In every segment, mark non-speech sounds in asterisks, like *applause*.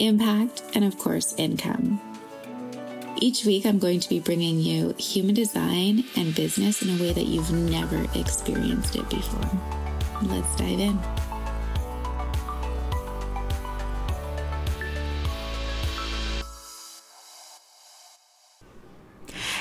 impact, and of course, income. Each week, I'm going to be bringing you human design and business in a way that you've never experienced it before. Let's dive in.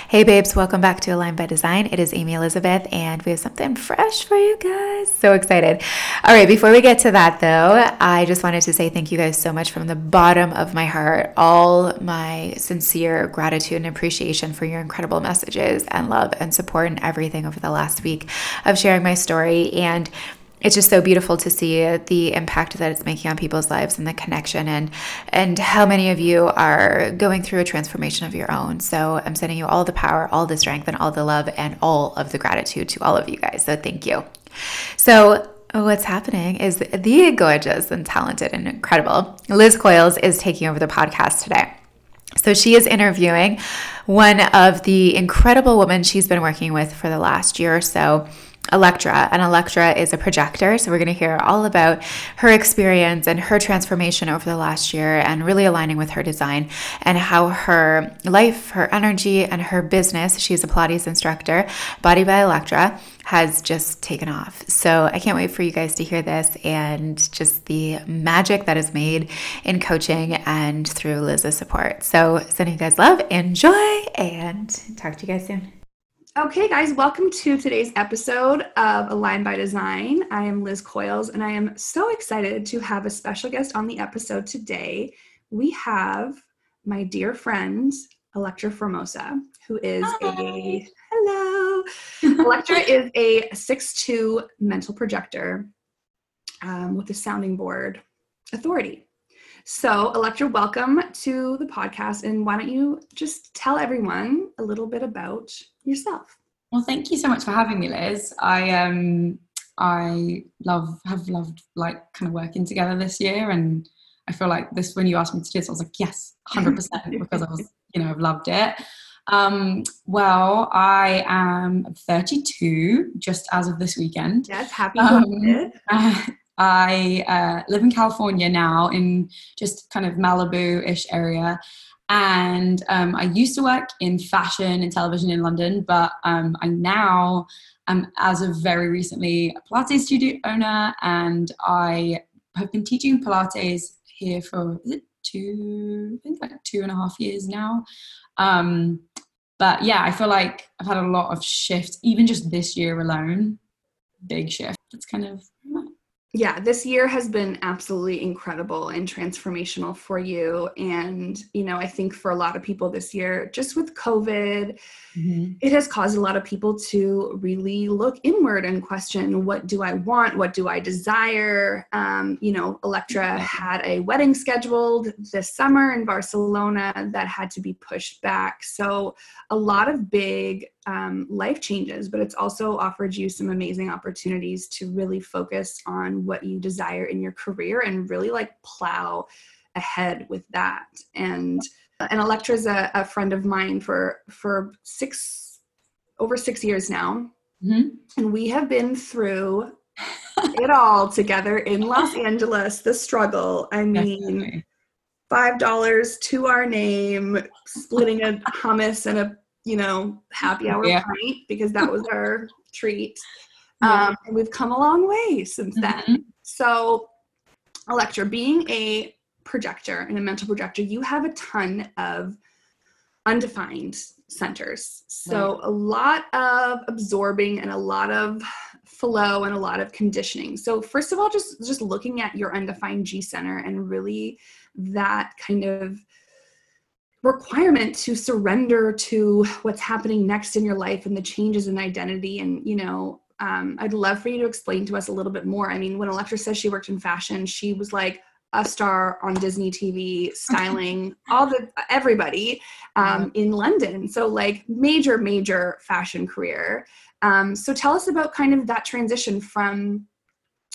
Hey babes, welcome back to Align by Design. It is Amy Elizabeth, and we have something fresh for you guys. So excited. All right, before we get to that though, I just wanted to say thank you guys so much from the bottom of my heart. All my sincere gratitude and appreciation for your incredible messages and love and support and everything over the last week of sharing my story. And it's just so beautiful to see the impact that it's making on people's lives and the connection and and how many of you are going through a transformation of your own. So I'm sending you all the power, all the strength and all the love and all of the gratitude to all of you guys. So thank you. So What's happening is the gorgeous and talented and incredible Liz Coils is taking over the podcast today. So she is interviewing one of the incredible women she's been working with for the last year or so Electra, and Electra is a projector. So, we're going to hear all about her experience and her transformation over the last year and really aligning with her design and how her life, her energy, and her business she's a Pilates instructor, Body by Electra has just taken off. So, I can't wait for you guys to hear this and just the magic that is made in coaching and through Liz's support. So, sending you guys love, enjoy, and talk to you guys soon. Okay, guys, welcome to today's episode of Align by Design. I am Liz Coils, and I am so excited to have a special guest on the episode today. We have my dear friend, Electra Formosa, who is Hi. a hello. *laughs* Electra is a six-two mental projector um, with a sounding board authority. So, Electra, welcome to the podcast. And why don't you just tell everyone a little bit about yourself? Well, thank you so much for having me, Liz. I um I love have loved like kind of working together this year, and I feel like this when you asked me to do this, I was like, yes, hundred percent, *laughs* because I was you know I've loved it. Um, well, I am 32 just as of this weekend. Yes, happy um, *laughs* I uh, live in California now, in just kind of Malibu-ish area, and um, I used to work in fashion and television in London, but um, I now am, as of very recently, a Pilates studio owner, and I have been teaching Pilates here for two, I think like two and a half years now. Um, but yeah, I feel like I've had a lot of shifts, even just this year alone. Big shift. It's kind of yeah, this year has been absolutely incredible and transformational for you. And, you know, I think for a lot of people this year, just with COVID, mm-hmm. it has caused a lot of people to really look inward and question what do I want? What do I desire? Um, you know, Electra had a wedding scheduled this summer in Barcelona that had to be pushed back. So, a lot of big um, life changes, but it's also offered you some amazing opportunities to really focus on what you desire in your career and really like plow ahead with that. And and Electra's a, a friend of mine for for six over six years now, mm-hmm. and we have been through it all together in Los Angeles. The struggle. I mean. Five dollars to our name, splitting a hummus and a you know, happy hour yeah. pint because that was our *laughs* treat. Um, and we've come a long way since then. Mm-hmm. So, Electra, being a projector and a mental projector, you have a ton of undefined centers. So, right. a lot of absorbing and a lot of flow and a lot of conditioning. So, first of all, just just looking at your undefined G center and really that kind of requirement to surrender to what's happening next in your life and the changes in identity and you know um, i'd love for you to explain to us a little bit more i mean when electra says she worked in fashion she was like a star on Disney TV, styling *laughs* all the everybody um, in London. So like major, major fashion career. Um, so tell us about kind of that transition from,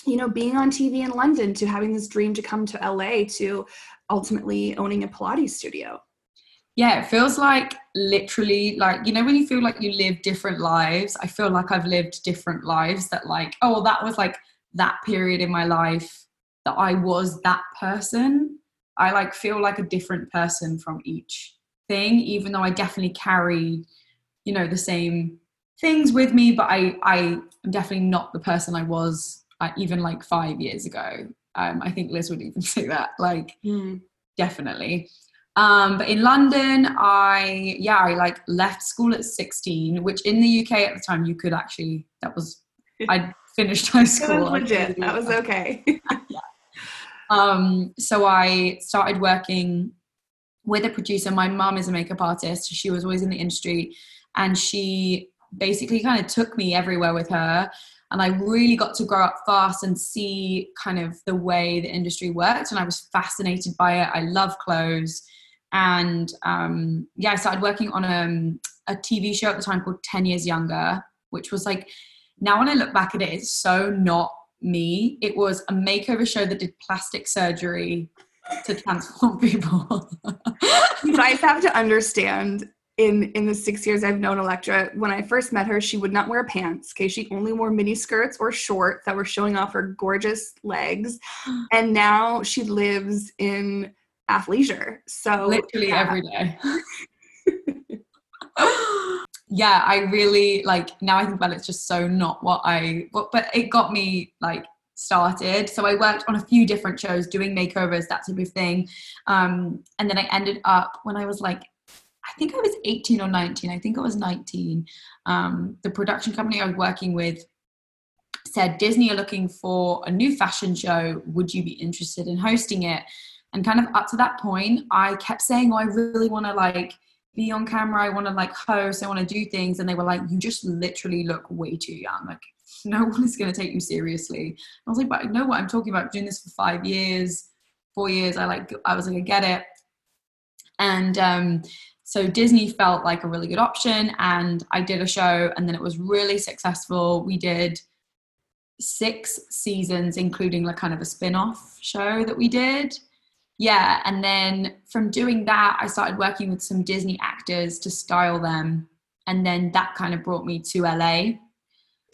you know, being on TV in London to having this dream to come to LA to ultimately owning a Pilates studio. Yeah, it feels like literally like you know when you feel like you live different lives. I feel like I've lived different lives. That like oh that was like that period in my life that I was that person. I like feel like a different person from each thing, even though I definitely carry, you know, the same things with me, but I I am definitely not the person I was uh, even like five years ago. Um, I think Liz would even *laughs* say that, like mm. definitely. Um, but in London, I yeah, I like left school at 16, which in the UK at the time you could actually that was I finished *laughs* high school. that was legit. That was okay. yeah. Um, so I started working with a producer. My mom is a makeup artist. She was always in the industry, and she basically kind of took me everywhere with her. And I really got to grow up fast and see kind of the way the industry worked. And I was fascinated by it. I love clothes. And um, yeah, I started working on a, um, a TV show at the time called 10 Years Younger, which was like, now when I look back at it, it's so not me. It was a makeover show that did plastic surgery to transform *laughs* people. you guys have to understand in in the six years I've known Electra, when I first met her, she would not wear pants. Okay, she only wore mini skirts or shorts that were showing off her gorgeous legs. *gasps* And now she lives in athleisure. So literally yeah. every day. *laughs* yeah, I really like now I think about it, it's just so not what I what but it got me like started. So I worked on a few different shows doing makeovers, that type of thing. Um, and then I ended up when I was like I think I was 18 or 19. I think I was 19. Um, the production company I was working with said, Disney are looking for a new fashion show. Would you be interested in hosting it? And kind of up to that point, I kept saying, Oh, I really want to like be on camera. I want to like host. I want to do things. And they were like, You just literally look way too young. Like, *laughs* no one is going to take you seriously. I was like, But I know what I'm talking about. Doing this for five years, four years. I like, I was like, I get it. And um, so Disney felt like a really good option, and I did a show, and then it was really successful. We did six seasons, including like kind of a spin off show that we did. Yeah, and then from doing that, I started working with some Disney actors to style them, and then that kind of brought me to LA.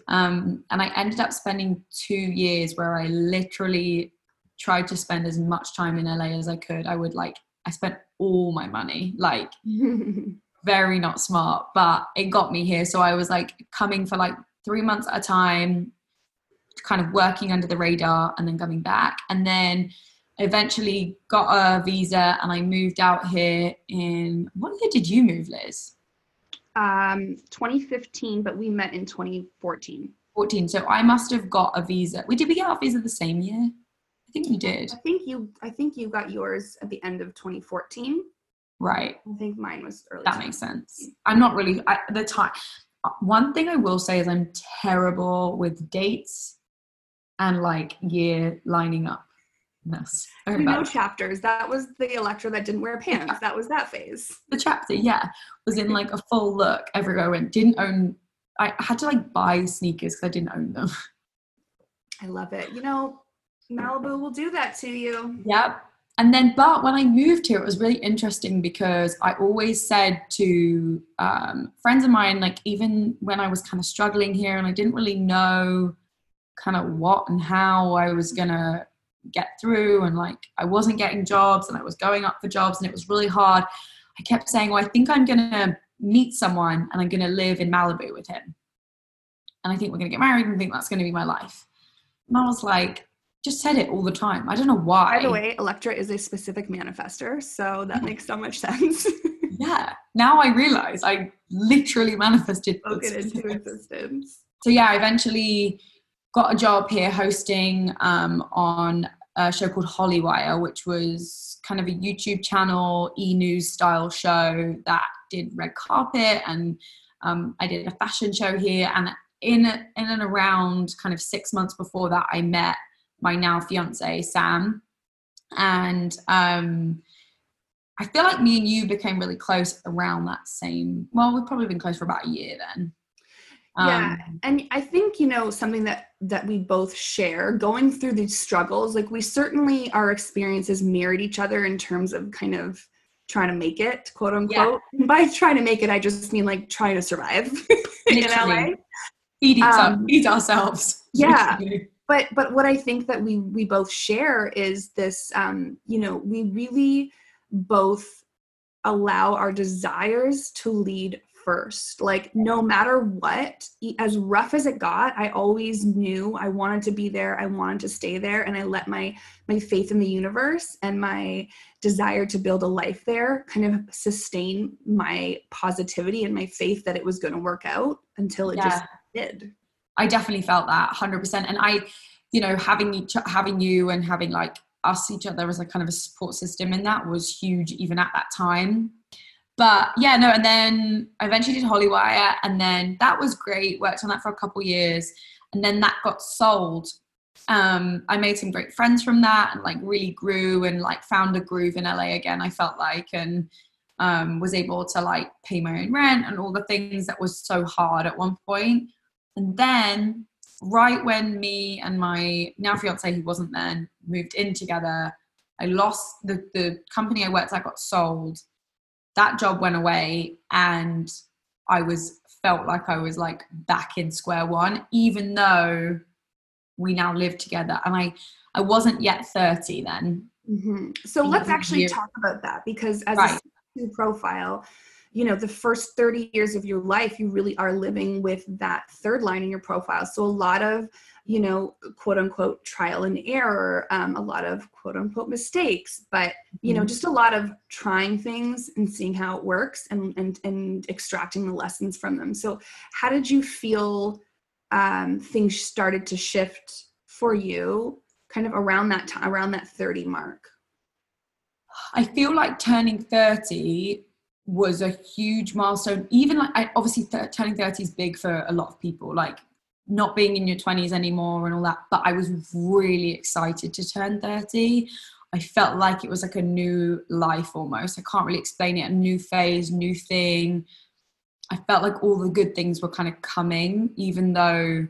Um, and I ended up spending two years where I literally tried to spend as much time in LA as I could. I would like I spent all my money, like *laughs* very not smart, but it got me here. So I was like coming for like three months at a time, kind of working under the radar and then coming back. And then eventually got a visa and I moved out here in what year did you move, Liz? Um, 2015, but we met in 2014. 14. So I must have got a visa. We did we get our visa the same year? I think you did. I think you I think you got yours at the end of 2014. Right. I think mine was early. That makes sense. I'm not really at the time. One thing I will say is I'm terrible with dates and like year lining up. Yes. You know chapters. That was the Electra that didn't wear pants. That was that phase. The chapter, yeah, was in like a full look everywhere I went. Didn't own. I had to like buy sneakers because I didn't own them. I love it. You know, Malibu will do that to you. Yep. And then, but when I moved here, it was really interesting because I always said to um, friends of mine, like even when I was kind of struggling here and I didn't really know kind of what and how I was gonna get through, and like I wasn't getting jobs and I was going up for jobs and it was really hard. I kept saying, "Well, I think I'm gonna meet someone and I'm gonna live in Malibu with him, and I think we're gonna get married and I think that's gonna be my life." And I was like, just said it all the time. I don't know why. By the way, Electra is a specific manifester, so that makes so much sense. *laughs* yeah. Now I realize I literally manifested spoken into existence. So yeah, eventually got a job here hosting um, on a show called Hollywire, which was kind of a YouTube channel, e-news style show that did red carpet, and um, I did a fashion show here. And in in and around kind of six months before that, I met my now fiance Sam, and um, I feel like me and you became really close around that same. Well, we've probably been close for about a year then. Yeah, um, and I think you know something that that we both share going through these struggles. Like we certainly our experiences mirrored each other in terms of kind of trying to make it, quote unquote. Yeah. By trying to make it, I just mean like trying to survive in LA. eat um, feed ourselves. *laughs* Yeah. but but what I think that we we both share is this um, you know, we really both allow our desires to lead first. Like, no matter what, as rough as it got, I always knew I wanted to be there. I wanted to stay there. And I let my, my faith in the universe and my desire to build a life there kind of sustain my positivity and my faith that it was going to work out until it yeah. just did. I definitely felt that 100%. And I, you know, having each, having you and having like us each other as a kind of a support system and that was huge even at that time but yeah no and then i eventually did hollywire and then that was great worked on that for a couple years and then that got sold um, i made some great friends from that and like really grew and like found a groove in la again i felt like and um, was able to like pay my own rent and all the things that was so hard at one point. and then right when me and my now fiance he wasn't then moved in together i lost the the company i worked at got sold that job went away and i was felt like i was like back in square one even though we now live together and i i wasn't yet 30 then mm-hmm. so let's actually talk about that because as right. a profile you know the first 30 years of your life you really are living with that third line in your profile. So a lot of you know quote unquote trial and error um, a lot of quote unquote mistakes but you know mm-hmm. just a lot of trying things and seeing how it works and and, and extracting the lessons from them. So how did you feel um, things started to shift for you kind of around that time around that 30 mark? I feel like turning 30 was a huge milestone. Even like, I, obviously, th- turning 30 is big for a lot of people, like not being in your 20s anymore and all that. But I was really excited to turn 30. I felt like it was like a new life almost. I can't really explain it. A new phase, new thing. I felt like all the good things were kind of coming, even though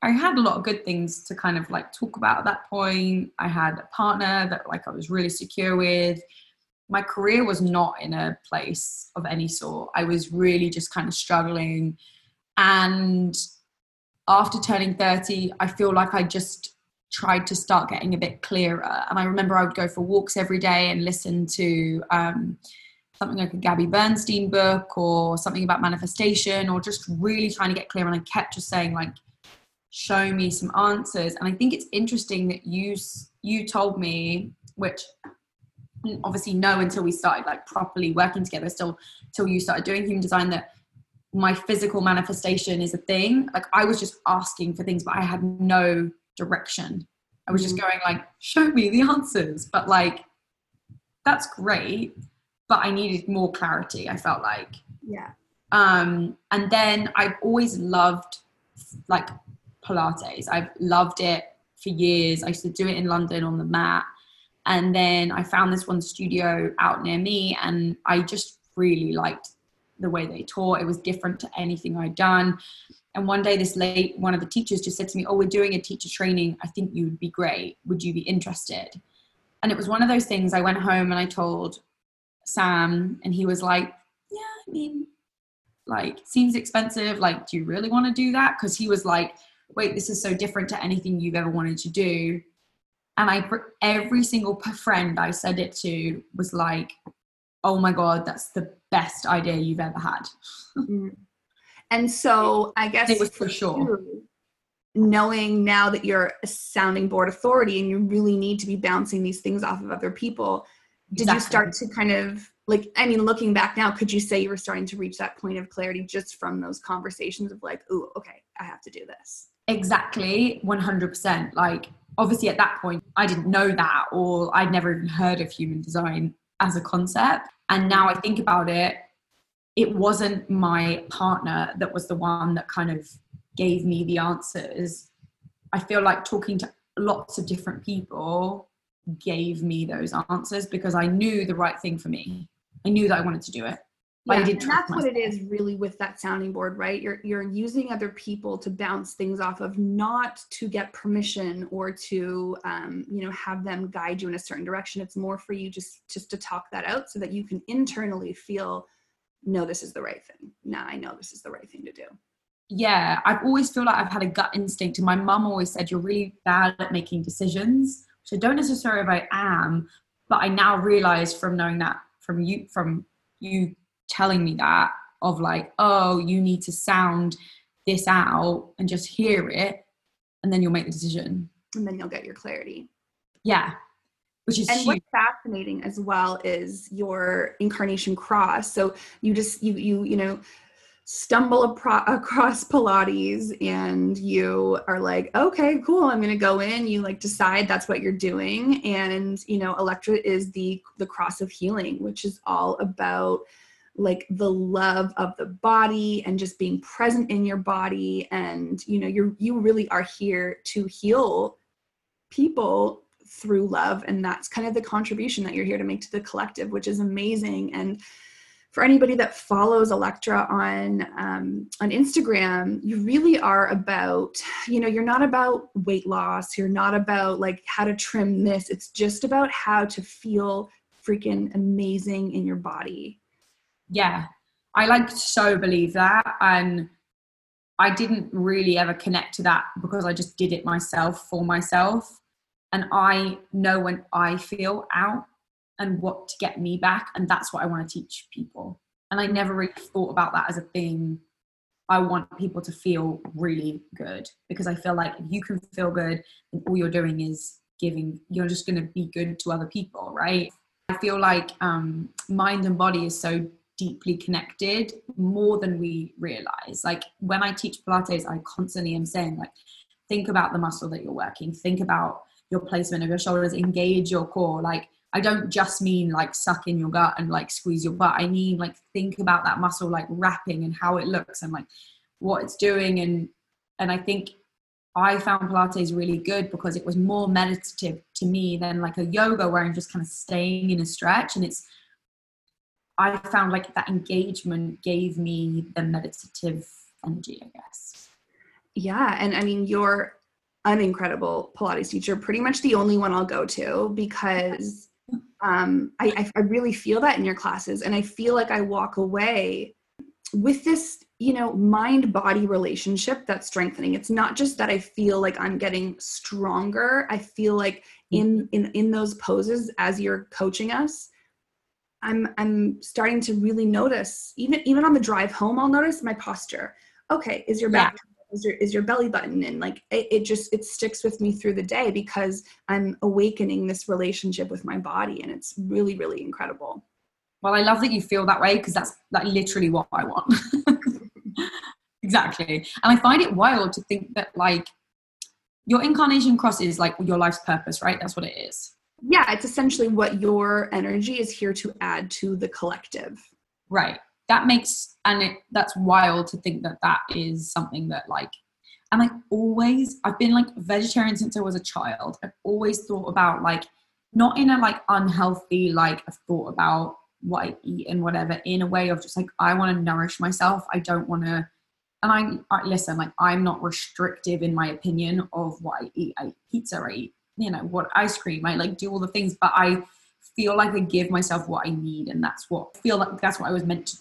I had a lot of good things to kind of like talk about at that point. I had a partner that like I was really secure with my career was not in a place of any sort. I was really just kind of struggling. And after turning 30, I feel like I just tried to start getting a bit clearer. And I remember I would go for walks every day and listen to um, something like a Gabby Bernstein book or something about manifestation or just really trying to get clear. And I kept just saying, like, show me some answers. And I think it's interesting that you you told me, which obviously know until we started like properly working together still till you started doing human design that my physical manifestation is a thing. Like i was just asking for things but i had no direction. I was just mm. going like show me the answers. But like that's great but i needed more clarity i felt like. Yeah. Um and then i've always loved like pilates. I've loved it for years. I used to do it in london on the mat and then I found this one studio out near me, and I just really liked the way they taught. It was different to anything I'd done. And one day, this late, one of the teachers just said to me, Oh, we're doing a teacher training. I think you would be great. Would you be interested? And it was one of those things I went home and I told Sam, and he was like, Yeah, I mean, like, seems expensive. Like, do you really want to do that? Because he was like, Wait, this is so different to anything you've ever wanted to do and I every single friend I said it to was like, "Oh my god, that's the best idea you've ever had." Mm. and so I guess it was for sure. knowing now that you're a sounding board authority and you really need to be bouncing these things off of other people, did exactly. you start to kind of like I mean, looking back now, could you say you were starting to reach that point of clarity just from those conversations of like, "Oh, okay, I have to do this." Exactly, 100%. Like obviously at that point I didn't know that or I'd never even heard of human design as a concept. And now I think about it, it wasn't my partner that was the one that kind of gave me the answers. I feel like talking to lots of different people gave me those answers because I knew the right thing for me. I knew that I wanted to do it. Yeah, and that's what it is really with that sounding board, right? You're you're using other people to bounce things off of, not to get permission or to um, you know have them guide you in a certain direction. It's more for you just just to talk that out so that you can internally feel, no, this is the right thing. Now I know this is the right thing to do. Yeah, I've always feel like I've had a gut instinct, and my mum always said you're really bad at making decisions. So don't necessarily if I am, but I now realize from knowing that from you from you telling me that of like, oh, you need to sound this out and just hear it, and then you'll make the decision. And then you'll get your clarity. Yeah. Which is and huge. what's fascinating as well is your incarnation cross. So you just you you you know stumble apro- across Pilates and you are like, okay, cool, I'm gonna go in. You like decide that's what you're doing, and you know, Elektra is the the cross of healing, which is all about like the love of the body and just being present in your body and you know you're you really are here to heal people through love and that's kind of the contribution that you're here to make to the collective which is amazing and for anybody that follows Elektra on um, on Instagram, you really are about, you know, you're not about weight loss. You're not about like how to trim this. It's just about how to feel freaking amazing in your body yeah. I like so believe that and i didn't really ever connect to that because i just did it myself for myself. And i know when i feel out and what to get me back and that's what i want to teach people. And i never really thought about that as a thing. I want people to feel really good because i feel like if you can feel good and all you're doing is giving you're just going to be good to other people right? I feel like um, mind and body is so deeply connected more than we realize. Like when I teach Pilates, I constantly am saying, like, think about the muscle that you're working, think about your placement of your shoulders, engage your core. Like, I don't just mean like suck in your gut and like squeeze your butt. I mean like think about that muscle like wrapping and how it looks and like what it's doing. And and I think I found Pilates really good because it was more meditative to me than like a yoga where I'm just kind of staying in a stretch and it's I found like that engagement gave me the meditative energy, I guess. Yeah. And I mean, you're an incredible Pilates teacher, pretty much the only one I'll go to because *laughs* um, I, I really feel that in your classes. And I feel like I walk away with this, you know, mind body relationship that's strengthening. It's not just that I feel like I'm getting stronger. I feel like in, in, in those poses as you're coaching us, I'm I'm starting to really notice even even on the drive home I'll notice my posture. Okay, is your back yeah. is your is your belly button and like it, it just it sticks with me through the day because I'm awakening this relationship with my body and it's really really incredible. Well, I love that you feel that way because that's like literally what I want. *laughs* exactly. And I find it wild to think that like your incarnation cross is like your life's purpose, right? That's what it is yeah it's essentially what your energy is here to add to the collective. Right. That makes and it that's wild to think that that is something that like and i always i've been like vegetarian since i was a child. I've always thought about like not in a like unhealthy like i've thought about what i eat and whatever in a way of just like i want to nourish myself. I don't want to and I, I listen like i'm not restrictive in my opinion of what i eat. I eat pizza i eat you know what ice cream i like do all the things but i feel like i give myself what i need and that's what I feel like that's what i was meant to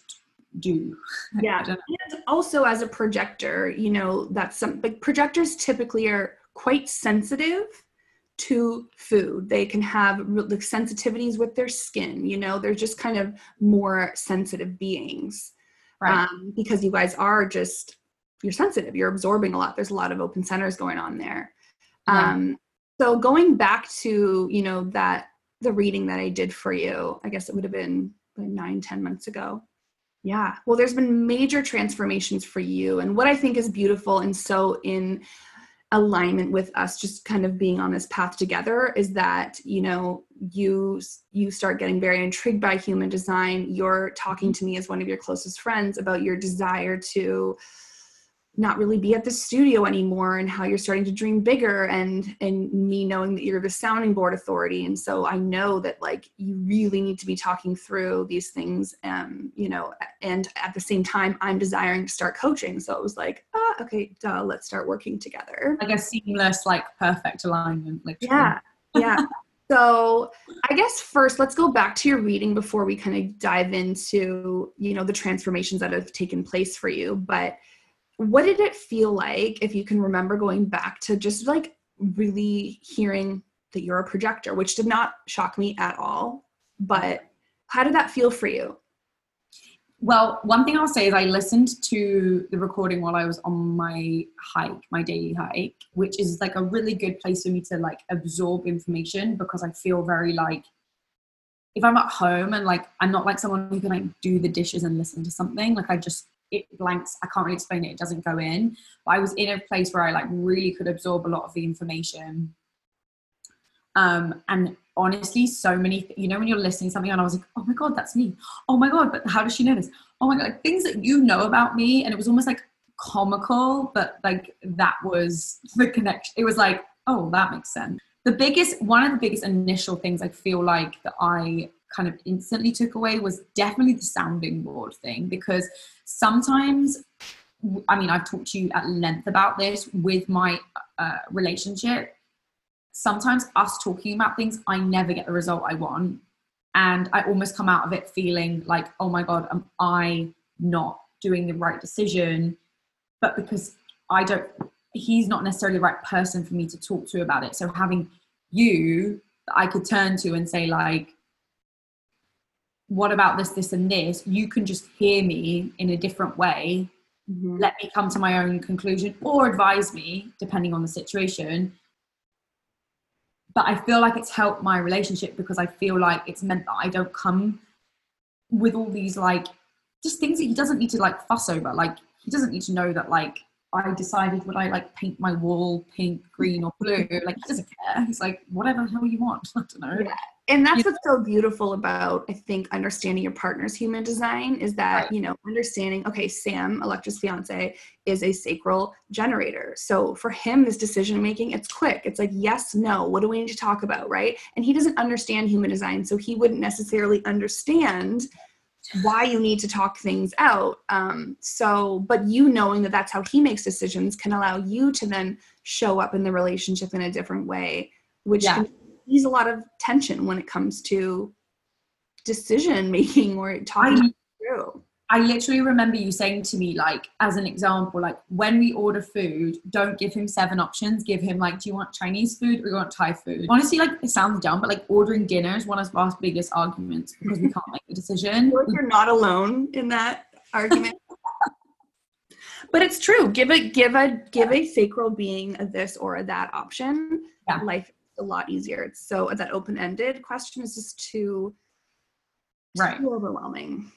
do. *laughs* Yeah. And also as a projector you know that's some like projectors typically are quite sensitive to food. They can have like sensitivities with their skin you know they're just kind of more sensitive beings. Right. um, because you guys are just you're sensitive you're absorbing a lot. There's a lot of open centers going on there. Um, so going back to you know that the reading that i did for you i guess it would have been like nine ten months ago. Yeah. Well there's been major transformations for you. And what i think is beautiful and so in alignment with us just kind of being on this path together is that you know you you start getting very intrigued by human design. You're talking mm-hmm. to me as one of your closest friends about your desire to not really be at the studio anymore and how you're starting to dream bigger and and me knowing that you're the sounding board authority. And so i know that like you really need to be talking through these things um you know and at the same time i'm desiring to start coaching. So it was like ah okay duh let's start working together. Like a seamless like perfect alignment like yeah yeah. So i guess first let's go back to your reading before we kind of dive into you know the transformations that have taken place for you. But what did it feel like if you can remember going back to just like really hearing that you're a projector which did not shock me at all but how did that feel for you? Well one thing i'll say is i listened to the recording while i was on my hike my daily hike which is like a really good place for me to like absorb information because i feel very like if i'm at home and like i'm not like someone who can like do the dishes and listen to something like i just it blanks i can't really explain it it doesn't go in. But i was in a place where i like really could absorb a lot of the information. Um and honestly so many you know when you're listening something and i was like oh my god that's me. Oh my god but how does she know this? Oh my god like, things that you know about me and it was almost like comical but like that was the connection. It was like oh that makes sense. The biggest one of the biggest initial things i feel like that i kind of instantly took away was definitely the sounding board thing because sometimes I mean, I've talked to you at length about this with my uh, relationship. Sometimes us talking about things, I never get the result I want. And I almost come out of it feeling like, oh my God, am I not doing the right decision? But because I don't, he's not necessarily the right person for me to talk to about it. So having you that I could turn to and say, like, what about this, this, and this, you can just hear me in a different way. Mm-hmm. Let me come to my own conclusion or advise me, depending on the situation. But I feel like it's helped my relationship because I feel like it's meant that I don't come with all these like just things that he doesn't need to like fuss over. Like he doesn't need to know that like I decided would I like paint my wall pink, green, or blue. *laughs* Like he doesn't care. He's like, whatever the hell you want. *laughs* I don't know. Yeah and that's what's so beautiful about i think understanding your partner's human design is that right. you know understanding okay sam electra's fiance is a sacral generator so for him this decision making it's quick it's like yes no what do we need to talk about right and he doesn't understand human design so he wouldn't necessarily understand why you need to talk things out um, so but you knowing that that's how he makes decisions can allow you to then show up in the relationship in a different way which yeah. can ease a lot of tension when it comes to decision making or talking I, through. I literally remember you saying to me, like, as an example, like, when we order food, don't give him seven options. Give him, like, do you want Chinese food or do you want Thai food? Honestly, like, it sounds dumb, but like, ordering dinner is one of our biggest arguments because we can't make a decision. You're not alone in that argument. *laughs* but it's true. Give a give a give a sacral being a this or a that option. Yeah. Life a lot easier. It's so that open-ended question is just too right too overwhelming.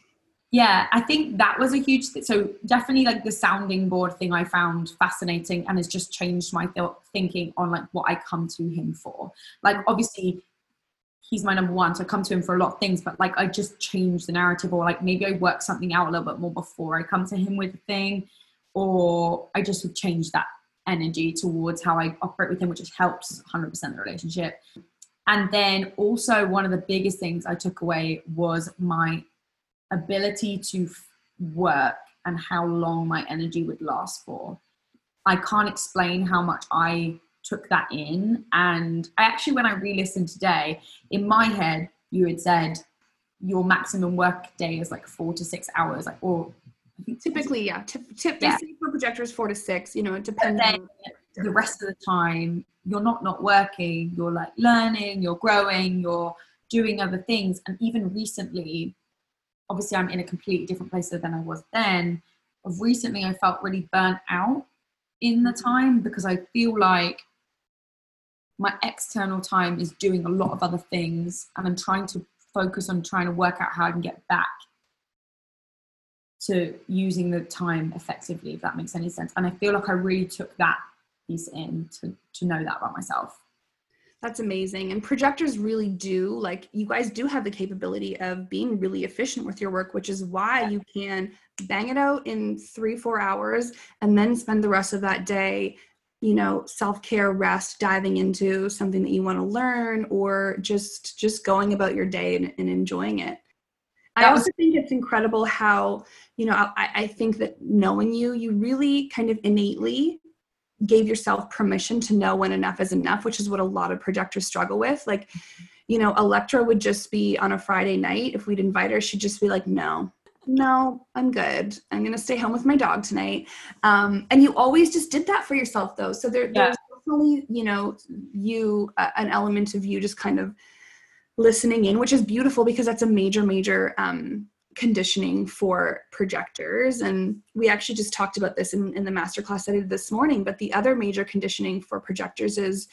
Yeah, I think that was a huge th- so definitely like the sounding board thing I found fascinating and has just changed my th- thinking on like what I come to him for. Like obviously he's my number one, so I come to him for a lot of things, but like I just change the narrative or like maybe I work something out a little bit more before I come to him with a thing or I just would change that energy towards how I operate with him, which just helps 100% the relationship. And then also, one of the biggest things I took away was my ability to work and how long my energy would last for. I can't explain how much I took that in. And I actually, when I re listened today, in my head, you had said your maximum work day is like four to six hours, like, or typically, yeah. Tip, tip yeah. for projectors four to six. You know, it depends. the rest of the time, you're not not working. You're like learning. You're growing. You're doing other things. And even recently, obviously, I'm in a completely different place than I was then. Of recently, I felt really burnt out in the time because I feel like my external time is doing a lot of other things, and I'm trying to focus on trying to work out how I can get back to using the time effectively, if that makes any sense. And I feel like I really took that piece in to, to know that about myself. That's amazing. And projectors really do, like, you guys do have the capability of being really efficient with your work, which is why you can bang it out in three, four hours and then spend the rest of that day, you know, self-care, rest, diving into something that you want to learn or just just going about your day and, and enjoying it. I also think it's incredible how, you know, I, I think that knowing you, you really kind of innately gave yourself permission to know when enough is enough, which is what a lot of projectors struggle with. Like, you know, Electra would just be on a Friday night. If we'd invite her, she'd just be like, no, no, I'm good. I'm going to stay home with my dog tonight. Um, and you always just did that for yourself, though. So there, yeah. there's definitely, you know, you, uh, an element of you just kind of listening in, which is beautiful because that's a major, major um, conditioning for projectors and we actually just talked about this in, in the masterclass that I did this morning but the other major conditioning for projectors is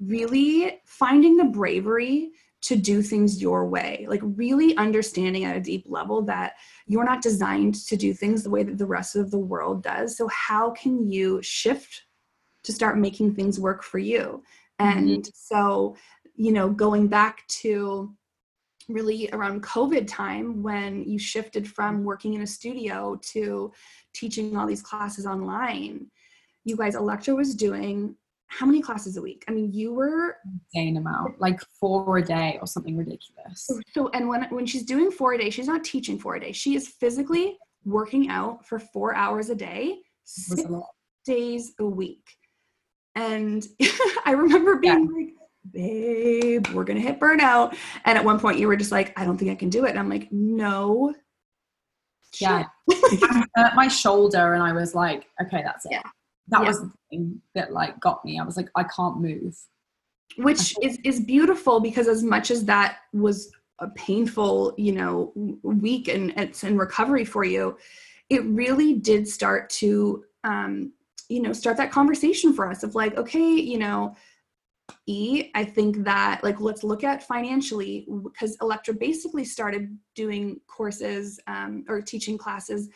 really finding the bravery to do things your way like really understanding at a deep level that you're not designed to do things the way that the rest of the world does so how can you shift to start making things work for you mm-hmm. and mm-hmm. so you know going back to really around COVID time when you shifted from mm-hmm. working in a studio to teaching all these classes online. You guys, Electra was doing how many classes a week? I mean, you were insane amount, like four a day or something ridiculous. So, and when when she's doing four a day, she's not teaching four a day. She is physically working out for four hours a day, six a days a week. And *laughs* I remember being yeah. like, babe, we're gonna hit burnout. And at one point you were just like, I don't think I can do it. And I'm like, no. Yeah. I *laughs* hurt my shoulder and I was like, okay, that's it. Yeah. That yeah. was the thing that like got me. I was like, I can't move. Which is is beautiful because as much as that was a painful, you know, week and it's in recovery for you, it really did start to um, you know, start that conversation for us of like, okay, you know, E, I think that like let's look at financially because Electra basically started doing courses um, or teaching classes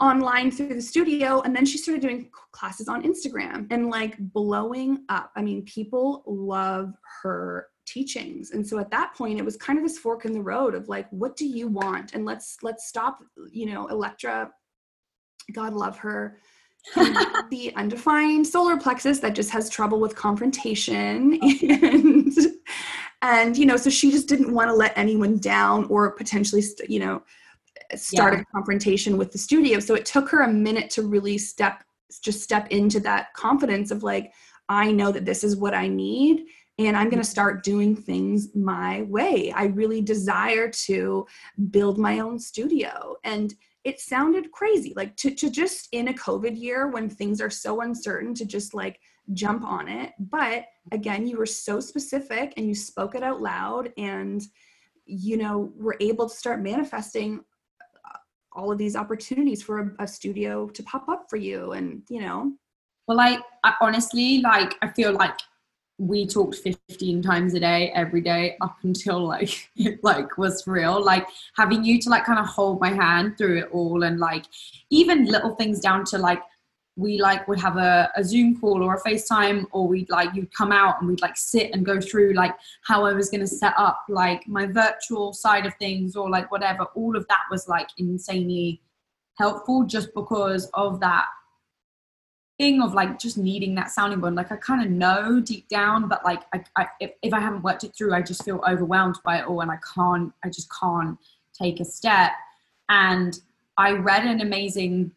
online through the studio and then she started doing classes on Instagram and like blowing up. I mean, people love her teachings. And so at that point it was kind of this fork in the road of like what do you want? And let's let's stop, you know, Electra God love her *laughs* the undefined solar plexus that just has trouble with confrontation oh, and and you know so she just didn't want to let anyone down or potentially you know start yeah. a confrontation with the studio. So it took her a minute to really step just step into that confidence of like i know that this is what i need and i'm going to mm-hmm. start doing things my way. I really desire to build my own studio. And it sounded crazy. Like to, to just in a covid year when things are so uncertain to just like jump on it. But again you were so specific and you spoke it out loud and you know were able to start manifesting uh, all of these opportunities for a, a studio to pop up for you and you know. Well I, honestly like i feel like we talked 15 times a day every day up until like *laughs* it like was real. Like having you to like kind of hold my hand through it all and like even little things down to like we like would have a, a zoom call or a facetime or we'd like you'd come out and we'd like sit and go through like how i was going to set up like my virtual side of things or like whatever. All of that was like insanely helpful just because of that thing of like just needing that sounding board. Like I kind of know deep down, but like I, I if, if I haven't worked it through, I just feel overwhelmed by it all, and I can't. I just can't take a step. And I read an amazing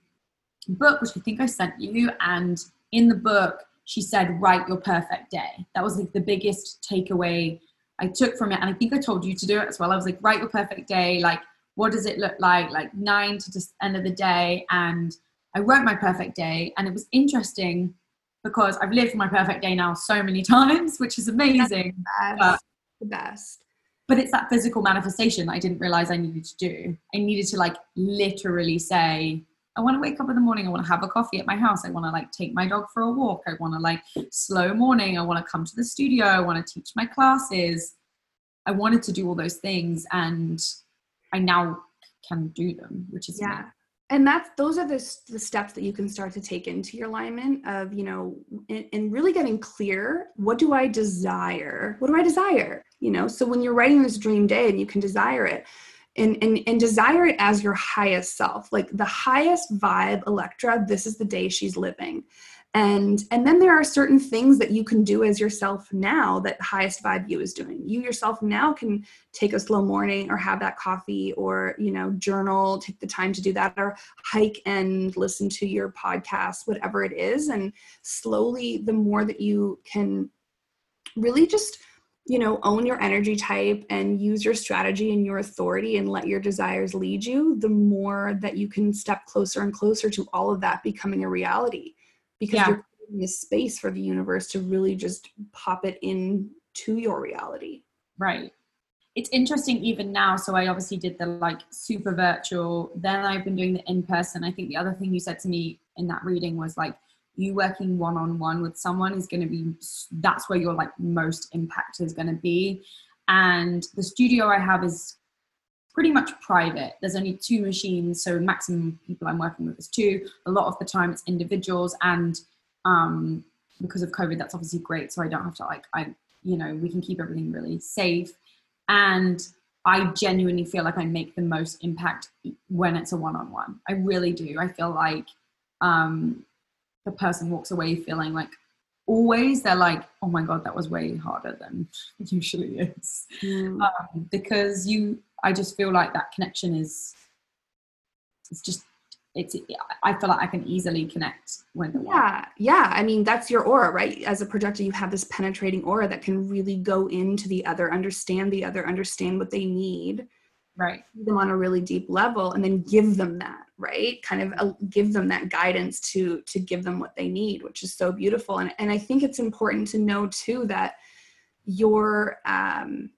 book, which I think I sent you, and in the book she said, "Write your perfect day." That was like the biggest takeaway I took from it, and I think I told you to do it as well. I was like, "Write your perfect day." Like, what does it look like? Like nine to just end of the day, and I wrote my perfect day, and it was interesting because I've lived my perfect day now so many *laughs* times, which is amazing. The best. But, the best. but it's that physical manifestation that I didn't realize I needed to do. I needed to like literally say, I want to wake up in the morning. I want to have a coffee at my house. I want to like take my dog for a walk. I want to like slow morning. I want to come to the studio. I want to teach my classes. I wanted to do all those things and I now can do them, which is yeah and that's those are the, the steps that you can start to take into your alignment of you know and, really getting clear what do i desire? What do i desire? You know so when you're writing this dream day and you can desire it and, and and desire it as your highest self like the highest vibe electra this is the day she's living and and then there are certain things that you can do as yourself now that the highest vibe you is doing. You yourself now can take a slow morning or have that coffee or you know journal take the time to do that or hike and listen to your podcast whatever it is. And slowly the more that you can really just you know own your energy type and use your strategy and your authority and let your desires lead you the more that you can step closer and closer to all of that becoming a reality because yeah. you're creating this space for the universe to really just pop it in to your reality. Right. It's interesting even now. So I obviously did the like super virtual. Then I've been doing the in person. I think the other thing you said to me in that reading was like you working one on one with someone is going to be that's where your like most impact is going to be. And the studio I have is pretty much private. There's only two machines, so maximum people I'm working with is two. A lot of the time it's individuals, and um, because of COVID, that's obviously great. So I don't have to like I, you know, we can keep everything really safe, and I genuinely feel like I make the most impact when it's a one-on-one. I really do. I feel like um, the person walks away feeling like always they're like oh my god that was way harder than *laughs* usually is mm. um, because you I just feel like that connection is it's just it's I feel like I can easily connect when yeah yeah I mean that's your aura right? As a projector you have this penetrating aura that can really go into the other understand the other understand what they need. Right. Them on a really deep level and then give them that right? Kind of uh, give them that guidance to to give them what they need which is so beautiful. And and I think it's important to know too that your um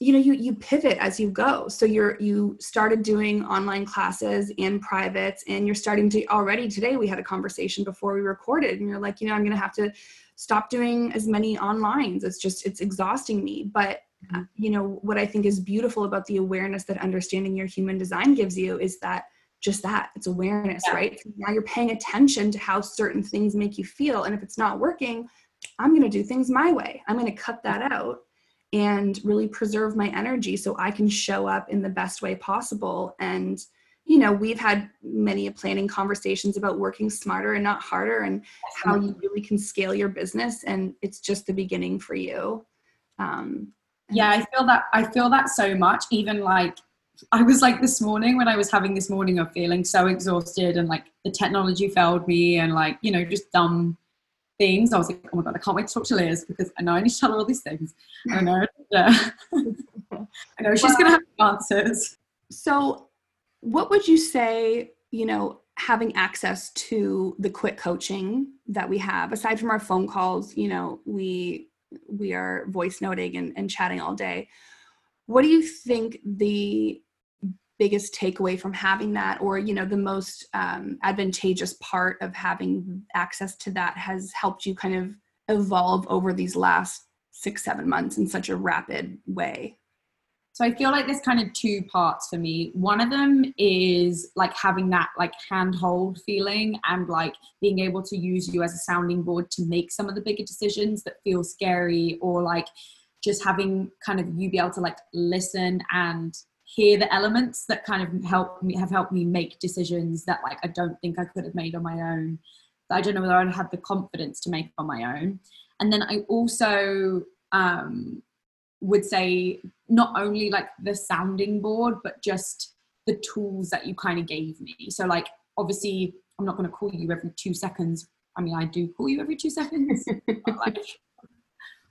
you know you you pivot as you go. So you're you started doing online classes in privates and you're starting to already today we had a conversation before we recorded and you're like you know i'm going to have to stop doing as many onlines. It's just it's exhausting me. But uh, you know what i think is beautiful about the awareness that understanding your human design gives you is that just that it's awareness yeah. right? So now you're paying attention to how certain things make you feel and if it's not working i'm going to do things my way. I'm going to cut that out and really preserve my energy so I can show up in the best way possible. And, you know, we've had many planning conversations about working smarter and not harder and how you really can scale your business. And it's just the beginning for you. Um, yeah, I feel that. I feel that so much. Even like I was like this morning when I was having this morning of feeling so exhausted and like the technology failed me and like, you know, just dumb things. I was like, oh my God, I can't wait to talk to Liz because I know I need to tell her all these things. I know, uh, *laughs* I know she's going to have answers. So, what would you say, you know, having access to the quick coaching that we have, aside from our phone calls, you know, we we are voice noting and, and chatting all day. What do you think the biggest takeaway from having that or you know the most um, advantageous part of having access to that has helped you kind of evolve over these last six seven months in such a rapid way? So i feel like there's kind of two parts for me. One of them is like having that like handhold feeling and like being able to use you as a sounding board to make some of the bigger decisions that feel scary or like just having kind of you be able to like listen and hear the elements that kind of help me have helped me make decisions that like I don't think I could have made on my own. I don't know whether I'd have the confidence to make on my own. And then I also um, would say not only like the sounding board, but just the tools that you kind of gave me. So like obviously I'm not going to call you every two seconds. I mean, I do call you every two seconds. *laughs* like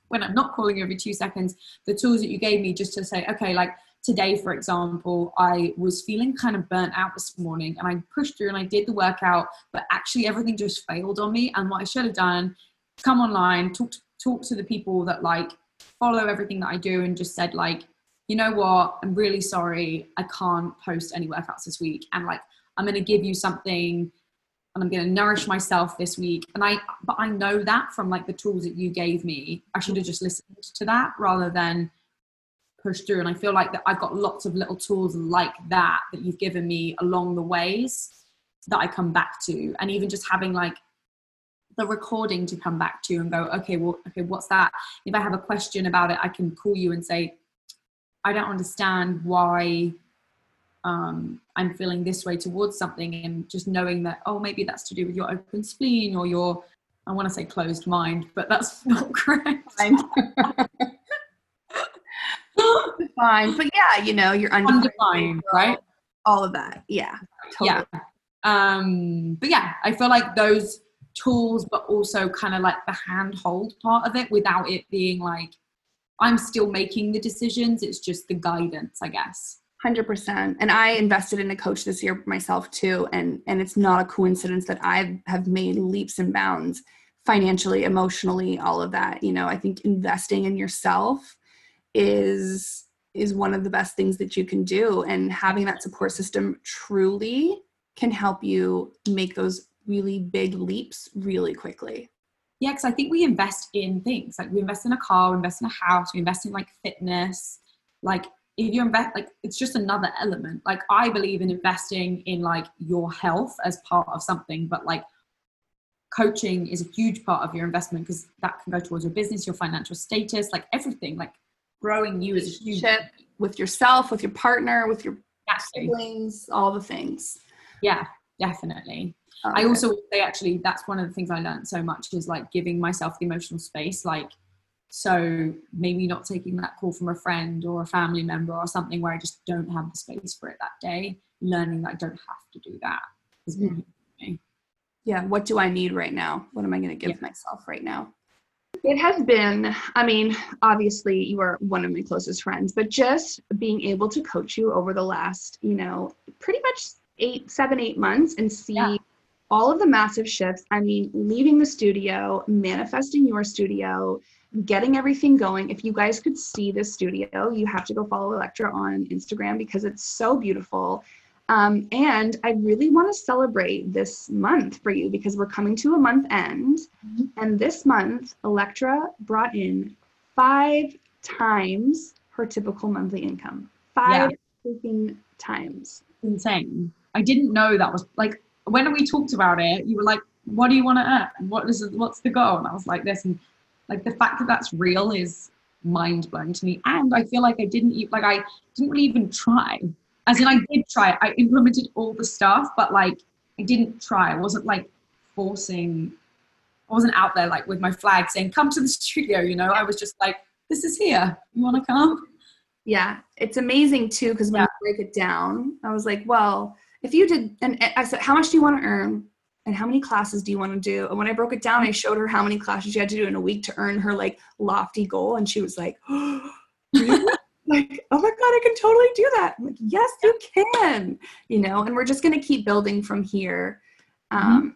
when I'm not calling you every two seconds, the tools that you gave me just to say, okay, like today, for example, I was feeling kind of burnt out this morning and I pushed through and I did the workout, but actually everything just failed on me. And what I should have done, come online, talk to, talk to the people that like follow everything that I do and just said like, you know what, I'm really sorry. I can't post any workouts this week. And like, I'm going to give you something and I'm going to nourish myself this week. And I, but I know that from like the tools that you gave me, I should have just listened to that rather than push through. And I feel like that I've got lots of little tools like that that you've given me along the ways that I come back to, and even just having like the recording to come back to and go, okay, well, okay, what's that? If I have a question about it, I can call you and say, I don't understand why um, I'm feeling this way towards something, and just knowing that, oh, maybe that's to do with your open spleen or your, I want to say closed mind, but that's *laughs* not correct. *laughs* Fine, but yeah, you know, you're undefined, Undefined, right? All of that, yeah, totally. Yeah. Um, but yeah, I feel like those tools, but also kind of like the handhold part of it without it being like, I'm still making the decisions. It's just the guidance, I guess. Hundred percent. And I invested in a coach this year myself too, and and it's not a coincidence that I have made leaps and bounds financially, emotionally, all of that. You know, I think investing in yourself is is one of the best things that you can do, and having that support system truly can help you make those really big leaps really quickly. Yeah, because I think we invest in things. Like we invest in a car, we invest in a house, we invest in like fitness, like if you invest like it's just another element. Like i believe in investing in like your health as part of something but like coaching is a huge part of your investment because that can go towards your business your financial status like everything. Like growing you is a huge with yourself with your partner with your siblings all the things yeah definitely okay. i also say actually that's one of the things i learned so much is like giving myself the emotional space like so maybe not taking that call from a friend or a family member or something where I just don't have the space for it that day, learning that I don't have to do that is mm-hmm. Yeah, what do I need right now? What am I going to give yeah. myself right now? It has been, I mean, obviously you are one of my closest friends, but just being able to coach you over the last, you know, pretty much eight, seven, eight months and see yeah. all of the massive shifts. I mean, leaving the studio, manifesting your studio, getting everything going. If you guys could see this studio, you have to go follow Electra on Instagram because it's so beautiful. Um, and I really want to celebrate this month for you because we're coming to a month end. Mm-hmm. And this month, Electra brought in five times her typical monthly income. Five yeah. freaking times. Insane. I didn't know that was like when we talked about it, you were like, what do you want to earn? What is what's the goal? And I was like this. And like the fact that that's real is mind blowing to me. And I feel like I didn't even, like I didn't really even try. As in, I did try. I implemented all the stuff, but like I didn't try. I wasn't like forcing. I wasn't out there like with my flag saying, "Come to the *laughs* studio." You know, I was just like, "This is here. You want to come?" Yeah, it's amazing too because when yeah. you break it down, I was like, "Well, if you did," and I said, "How much do you want to earn?" and how many classes do you want to do? And when I broke it down, I showed her how many classes she had to do in a week to earn her like lofty goal. And she was like, oh, *gasps* really? Like, oh my God, I can totally do that. I'm like, yes, you can, you know, and we're just going to keep building from here. Mm-hmm. Um,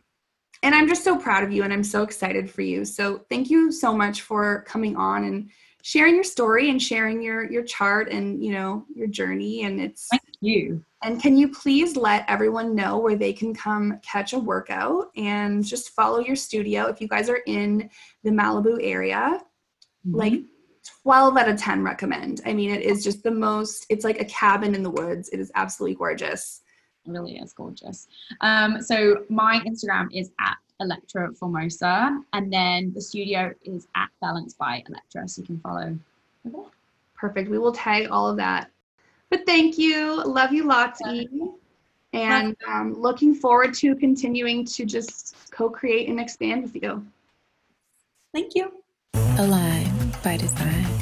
and I'm just so proud of you and I'm so excited for you. So thank you so much for coming on and sharing your story and sharing your your chart and you know your journey and it's thank you and can you please let everyone know where they can come catch a workout and just follow your studio if you guys are in the Malibu area? Mm-hmm. Like 12 out of 10 recommend. I mean, it is just the most, it's like a cabin in the woods. It is absolutely gorgeous. It really is gorgeous. Um, so my Instagram is at Electra Formosa, and then the studio is at Balance by Electra, so you can follow. Perfect. We will tag all of that but thank you. Love you lots, E. And um, looking forward to continuing to just co create and expand with you. Thank you. Align by design.